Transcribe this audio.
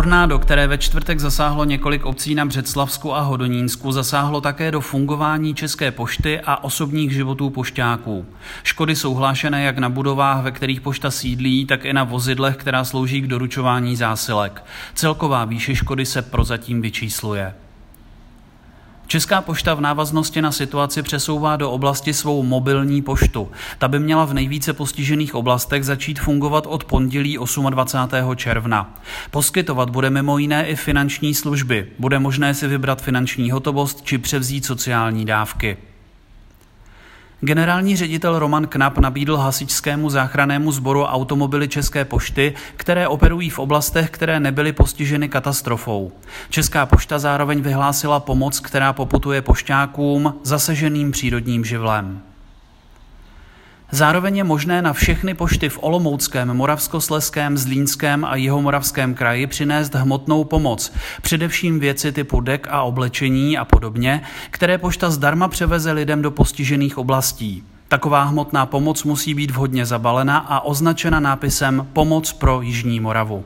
Tornádo, které ve čtvrtek zasáhlo několik obcí na Břeclavsku a Hodonínsku, zasáhlo také do fungování České pošty a osobních životů pošťáků. Škody jsou hlášené jak na budovách, ve kterých pošta sídlí, tak i na vozidlech, která slouží k doručování zásilek. Celková výše škody se prozatím vyčísluje. Česká pošta v návaznosti na situaci přesouvá do oblasti svou mobilní poštu. Ta by měla v nejvíce postižených oblastech začít fungovat od pondělí 28. června. Poskytovat bude mimo jiné i finanční služby. Bude možné si vybrat finanční hotovost či převzít sociální dávky. Generální ředitel Roman Knap nabídl hasičskému záchranému sboru automobily České pošty, které operují v oblastech, které nebyly postiženy katastrofou. Česká pošta zároveň vyhlásila pomoc, která poputuje pošťákům zaseženým přírodním živlem. Zároveň je možné na všechny pošty v Olomouckém, Moravskosleském, Zlínském a Jihomoravském kraji přinést hmotnou pomoc, především věci typu dek a oblečení a podobně, které pošta zdarma převeze lidem do postižených oblastí. Taková hmotná pomoc musí být vhodně zabalena a označena nápisem Pomoc pro Jižní Moravu.